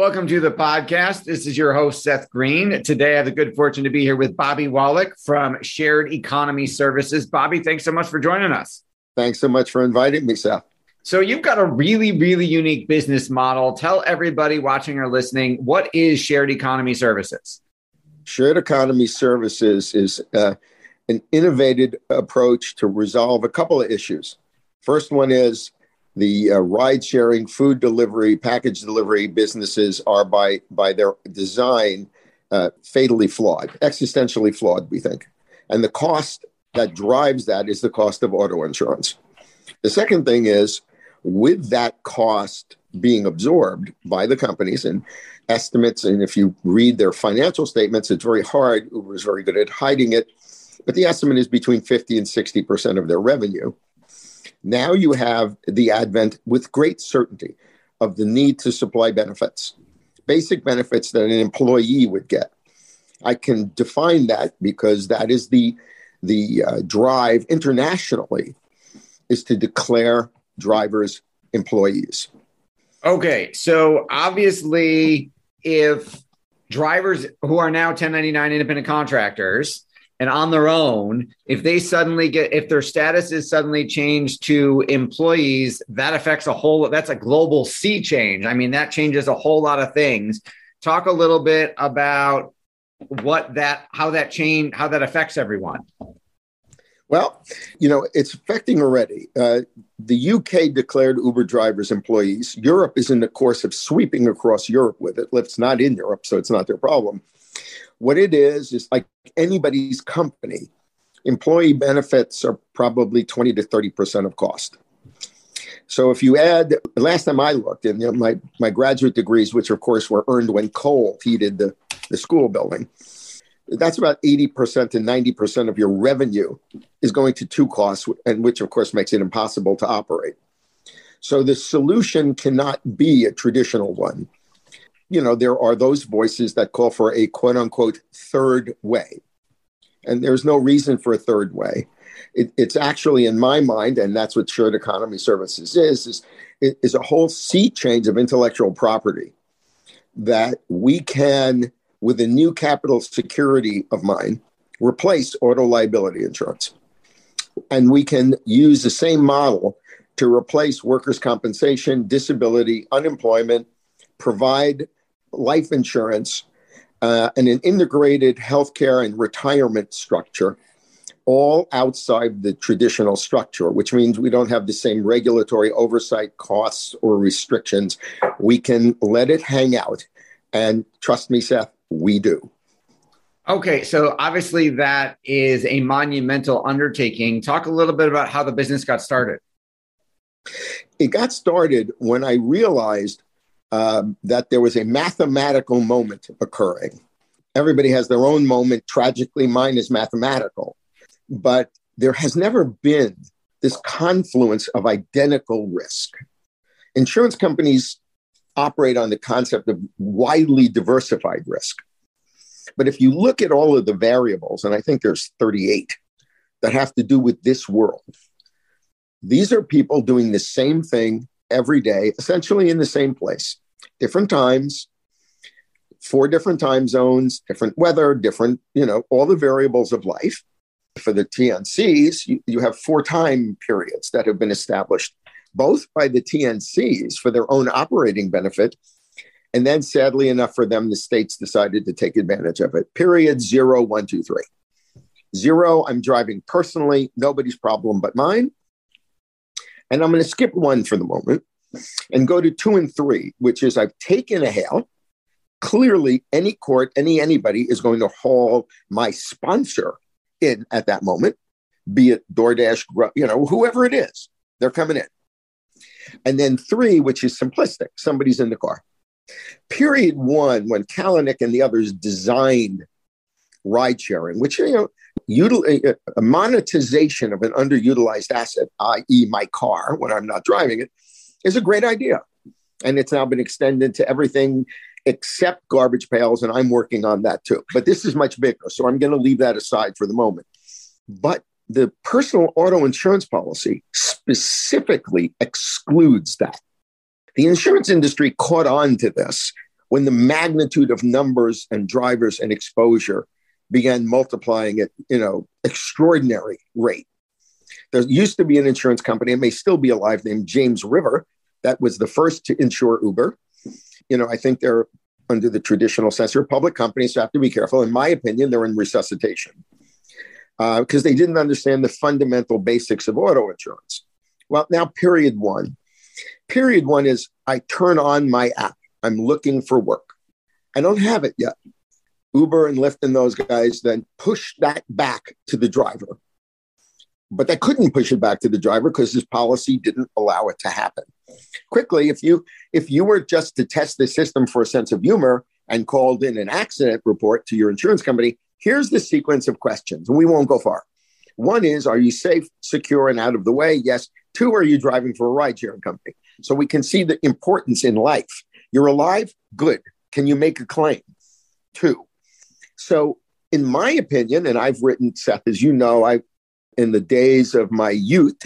Welcome to the podcast. This is your host, Seth Greene. Today, I have the good fortune to be here with Bobby Wallach from Shared Economy Services. Bobby, thanks so much for joining us. Thanks so much for inviting me, Seth. So, you've got a really, really unique business model. Tell everybody watching or listening what is Shared Economy Services? Shared Economy Services is uh, an innovative approach to resolve a couple of issues. First one is the uh, ride sharing, food delivery, package delivery businesses are by by their design uh, fatally flawed, existentially flawed. We think, and the cost that drives that is the cost of auto insurance. The second thing is with that cost being absorbed by the companies and estimates, and if you read their financial statements, it's very hard. Uber is very good at hiding it, but the estimate is between 50 and 60 percent of their revenue. Now you have the advent with great certainty of the need to supply benefits, basic benefits that an employee would get. I can define that because that is the the uh, drive internationally is to declare drivers employees. Okay, so obviously, if drivers who are now 1099 independent contractors and on their own, if they suddenly get, if their status is suddenly changed to employees, that affects a whole, that's a global sea change. I mean, that changes a whole lot of things. Talk a little bit about what that, how that change, how that affects everyone. Well, you know, it's affecting already. Uh, the UK declared Uber drivers employees. Europe is in the course of sweeping across Europe with it. It's not in Europe, so it's not their problem. What it is is like anybody's company, employee benefits are probably 20 to 30% of cost. So if you add, last time I looked, and you know, my, my graduate degrees, which of course were earned when coal heated the, the school building, that's about 80% to 90% of your revenue is going to two costs, and which of course makes it impossible to operate. So the solution cannot be a traditional one you know, there are those voices that call for a quote unquote third way. And there's no reason for a third way. It, it's actually, in my mind, and that's what shared economy services is, is, is a whole sea change of intellectual property that we can, with a new capital security of mine, replace auto liability insurance. And we can use the same model to replace workers' compensation, disability, unemployment, provide life insurance, uh, and an integrated healthcare and retirement structure, all outside the traditional structure, which means we don't have the same regulatory oversight costs or restrictions. We can let it hang out. And trust me, Seth, we do. Okay, so obviously that is a monumental undertaking. Talk a little bit about how the business got started. It got started when I realized um, that there was a mathematical moment occurring. Everybody has their own moment. Tragically, mine is mathematical. But there has never been this confluence of identical risk. Insurance companies operate on the concept of widely diversified risk. But if you look at all of the variables, and I think there's 38 that have to do with this world, these are people doing the same thing every day, essentially in the same place, different times, four different time zones, different weather, different, you know, all the variables of life. For the TNCs, you, you have four time periods that have been established, both by the TNCs for their own operating benefit. And then, sadly enough for them, the states decided to take advantage of it. Period zero, one, two, three. Zero, I'm driving personally, nobody's problem but mine. And I'm going to skip one for the moment and go to two and three, which is I've taken a hail. Clearly, any court, any anybody is going to haul my sponsor in at that moment, be it DoorDash, you know, whoever it is, they're coming in. And then three, which is simplistic, somebody's in the car. Period one, when Kalanick and the others designed ride sharing, which, you know, util- a monetization of an underutilized asset, i.e., my car when I'm not driving it, is a great idea. And it's now been extended to everything except garbage pails. And I'm working on that too. But this is much bigger. So I'm going to leave that aside for the moment. But the personal auto insurance policy specifically excludes that. The insurance industry caught on to this when the magnitude of numbers and drivers and exposure began multiplying at you know extraordinary rate. There used to be an insurance company, it may still be alive, named James River, that was the first to insure Uber. You know, I think they're under the traditional sense, they're public companies, so have to be careful. In my opinion, they're in resuscitation because uh, they didn't understand the fundamental basics of auto insurance. Well, now, period one. Period one is I turn on my app. I'm looking for work. I don't have it yet. Uber and Lyft and those guys then push that back to the driver. But they couldn't push it back to the driver because his policy didn't allow it to happen. Quickly, if you if you were just to test the system for a sense of humor and called in an accident report to your insurance company, Here's the sequence of questions, and we won't go far. One is, are you safe, secure, and out of the way? Yes. Two, are you driving for a ride sharing company? So we can see the importance in life. You're alive? Good. Can you make a claim? Two. So, in my opinion, and I've written, Seth, as you know, I, in the days of my youth,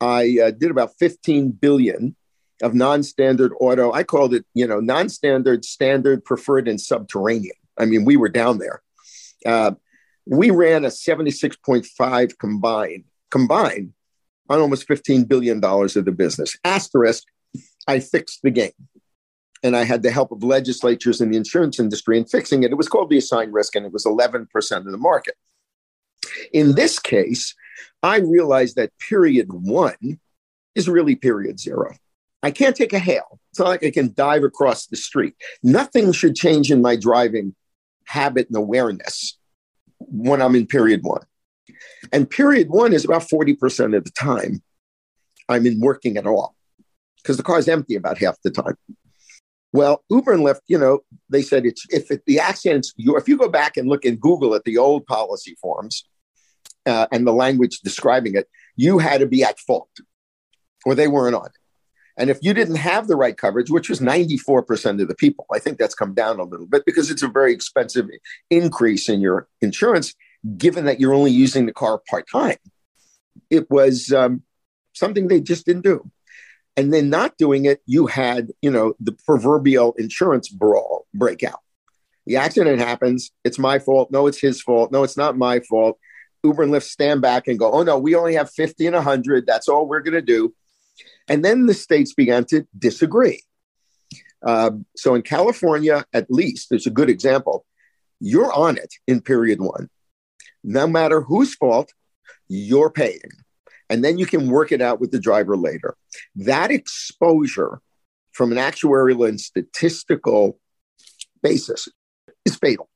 I uh, did about 15 billion of non-standard auto. I called it, you know, non-standard, standard, preferred, and subterranean. I mean, we were down there. Uh, we ran a 76.5 combined, combined on almost $15 billion of the business. Asterisk, I fixed the game. And I had the help of legislatures in the insurance industry in fixing it. It was called the assigned risk, and it was 11% of the market. In this case, I realized that period one is really period zero. I can't take a hail. It's not like I can dive across the street. Nothing should change in my driving habit and awareness when I'm in period one. And period one is about 40% of the time I'm in working at all because the car is empty about half the time. Well, Uber and Lyft, you know, they said it's if it, the accidents, you, if you go back and look in Google at the old policy forms uh, and the language describing it, you had to be at fault or they weren't on. it. And if you didn't have the right coverage, which was 94% of the people, I think that's come down a little bit because it's a very expensive increase in your insurance, given that you're only using the car part time. It was um, something they just didn't do. And then not doing it, you had, you know, the proverbial insurance brawl breakout. The accident happens. It's my fault. No, it's his fault. No, it's not my fault. Uber and Lyft stand back and go, oh, no, we only have 50 and 100. That's all we're going to do. And then the states began to disagree. Uh, so in California, at least, there's a good example. You're on it in period one. No matter whose fault, you're paying. And then you can work it out with the driver later. That exposure from an actuarial and statistical basis is fatal.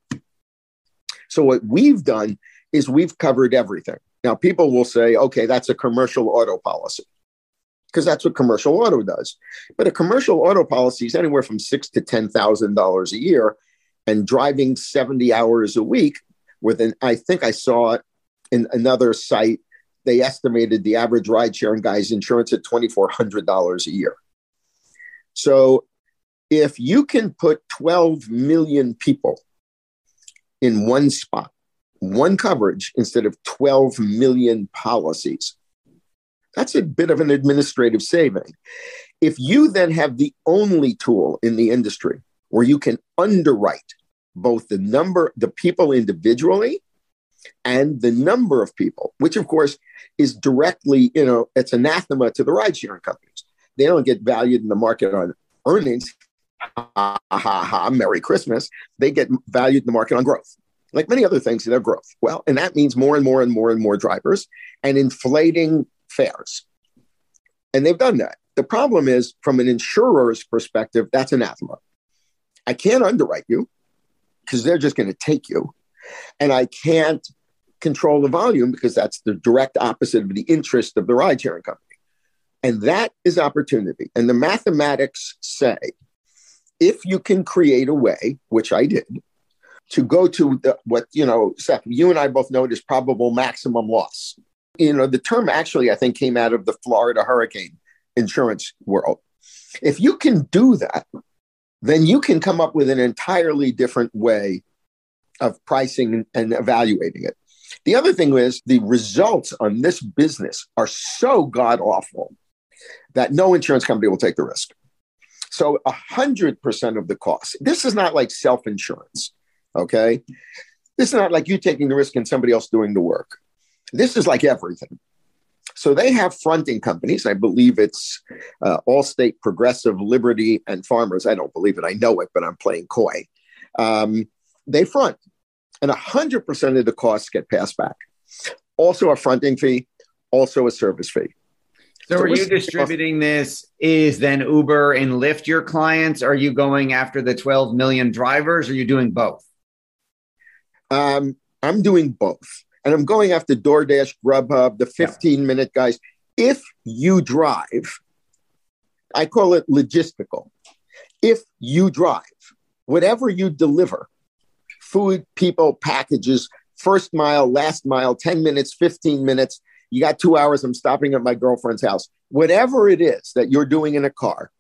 So, what we've done is we've covered everything. Now, people will say, okay, that's a commercial auto policy because that's what commercial auto does. But a commercial auto policy is anywhere from six to ten thousand dollars a year, and driving seventy hours a week. With an, I think I saw it in another site. They estimated the average ride sharing guy's insurance at twenty four hundred dollars a year. So, if you can put twelve million people in one spot, one coverage instead of twelve million policies that's a bit of an administrative saving. If you then have the only tool in the industry where you can underwrite both the number, the people individually and the number of people, which of course is directly, you know, it's anathema to the ride sharing companies. They don't get valued in the market on earnings. Ha ha ha, Merry Christmas. They get valued in the market on growth like many other things in their growth. Well, and that means more and more and more and more drivers and inflating fares. And they've done that. The problem is, from an insurer's perspective, that's anathema. I can't underwrite you because they're just going to take you. And I can't control the volume because that's the direct opposite of the interest of the ride sharing company. And that is opportunity. And the mathematics say if you can create a way, which I did, to go to the, what, you know, Seth, you and I both know is probable maximum loss. You know, the term actually, I think, came out of the Florida hurricane insurance world. If you can do that, then you can come up with an entirely different way of pricing and evaluating it. The other thing is the results on this business are so god awful that no insurance company will take the risk. So 100% of the cost. This is not like self insurance, okay? This is not like you taking the risk and somebody else doing the work. This is like everything. So they have fronting companies. I believe it's uh, Allstate, Progressive, Liberty, and Farmers. I don't believe it. I know it, but I'm playing coy. Um, they front, and 100% of the costs get passed back. Also, a fronting fee, also a service fee. So, so are you distributing this? Is then Uber and Lyft your clients? Are you going after the 12 million drivers? Or are you doing both? Um, I'm doing both and I'm going after DoorDash, Grubhub, the 15 minute guys. If you drive, I call it logistical. If you drive, whatever you deliver, food, people, packages, first mile, last mile, 10 minutes, 15 minutes, you got two hours, I'm stopping at my girlfriend's house. Whatever it is that you're doing in a car,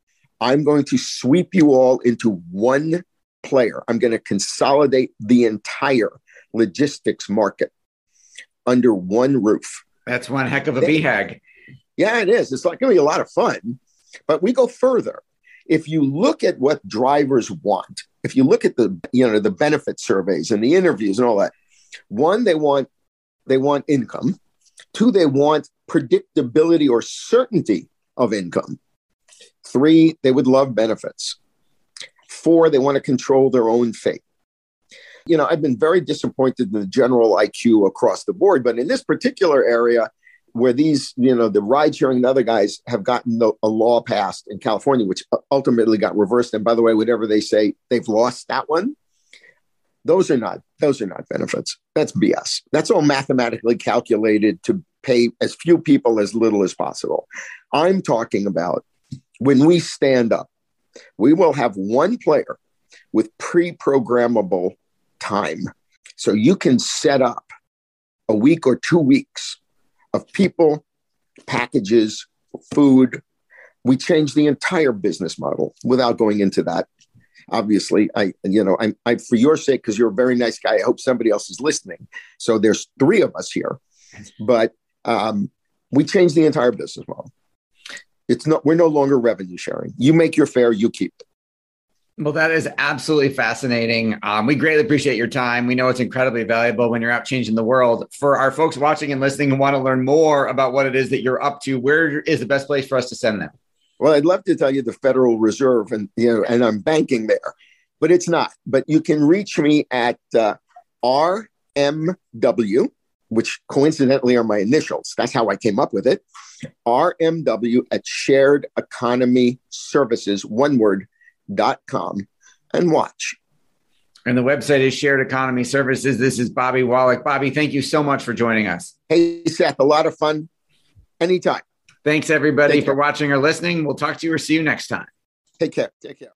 I'm going to sweep you all into one player. I'm going to consolidate the entire logistics market under one roof. That's one heck of a BHAG. Yeah, it is. It's like going to be a lot of fun. But we go further. If you look at what drivers want, if you look at the you know the benefit surveys and the interviews and all that, one they want they want income. Two, they want predictability or certainty of income. Three, they would love benefits. Four, they want to control their own fate you know, I've been very disappointed in the general IQ across the board, but in this particular area, where these, you know, the ride sharing and other guys have gotten the, a law passed in California, which ultimately got reversed. And by the way, whatever they say, they've lost that one. Those are not those are not benefits. That's BS. That's all mathematically calculated to pay as few people as little as possible. I'm talking about when we stand up, we will have one player with pre-programmable time. So you can set up a week or two weeks of people, packages, food. We changed the entire business model without going into that. Obviously, I, you know, I'm, I, for your sake, because you're a very nice guy. I hope somebody else is listening. So there's three of us here, but um, we changed the entire business model. It's not. We're no longer revenue sharing. You make your fare, you keep it. Well, that is absolutely fascinating. Um, we greatly appreciate your time. We know it's incredibly valuable when you're out changing the world. For our folks watching and listening who want to learn more about what it is that you're up to, where is the best place for us to send them? Well, I'd love to tell you the Federal Reserve, and you know, and I'm banking there, but it's not. But you can reach me at uh, RMW, which coincidentally are my initials. That's how I came up with it. RMW at Shared Economy Services, one word com and watch. And the website is Shared Economy Services. This is Bobby Wallach. Bobby, thank you so much for joining us. Hey, Seth, a lot of fun. Anytime. Thanks, everybody, for watching or listening. We'll talk to you or see you next time. Take care. Take care.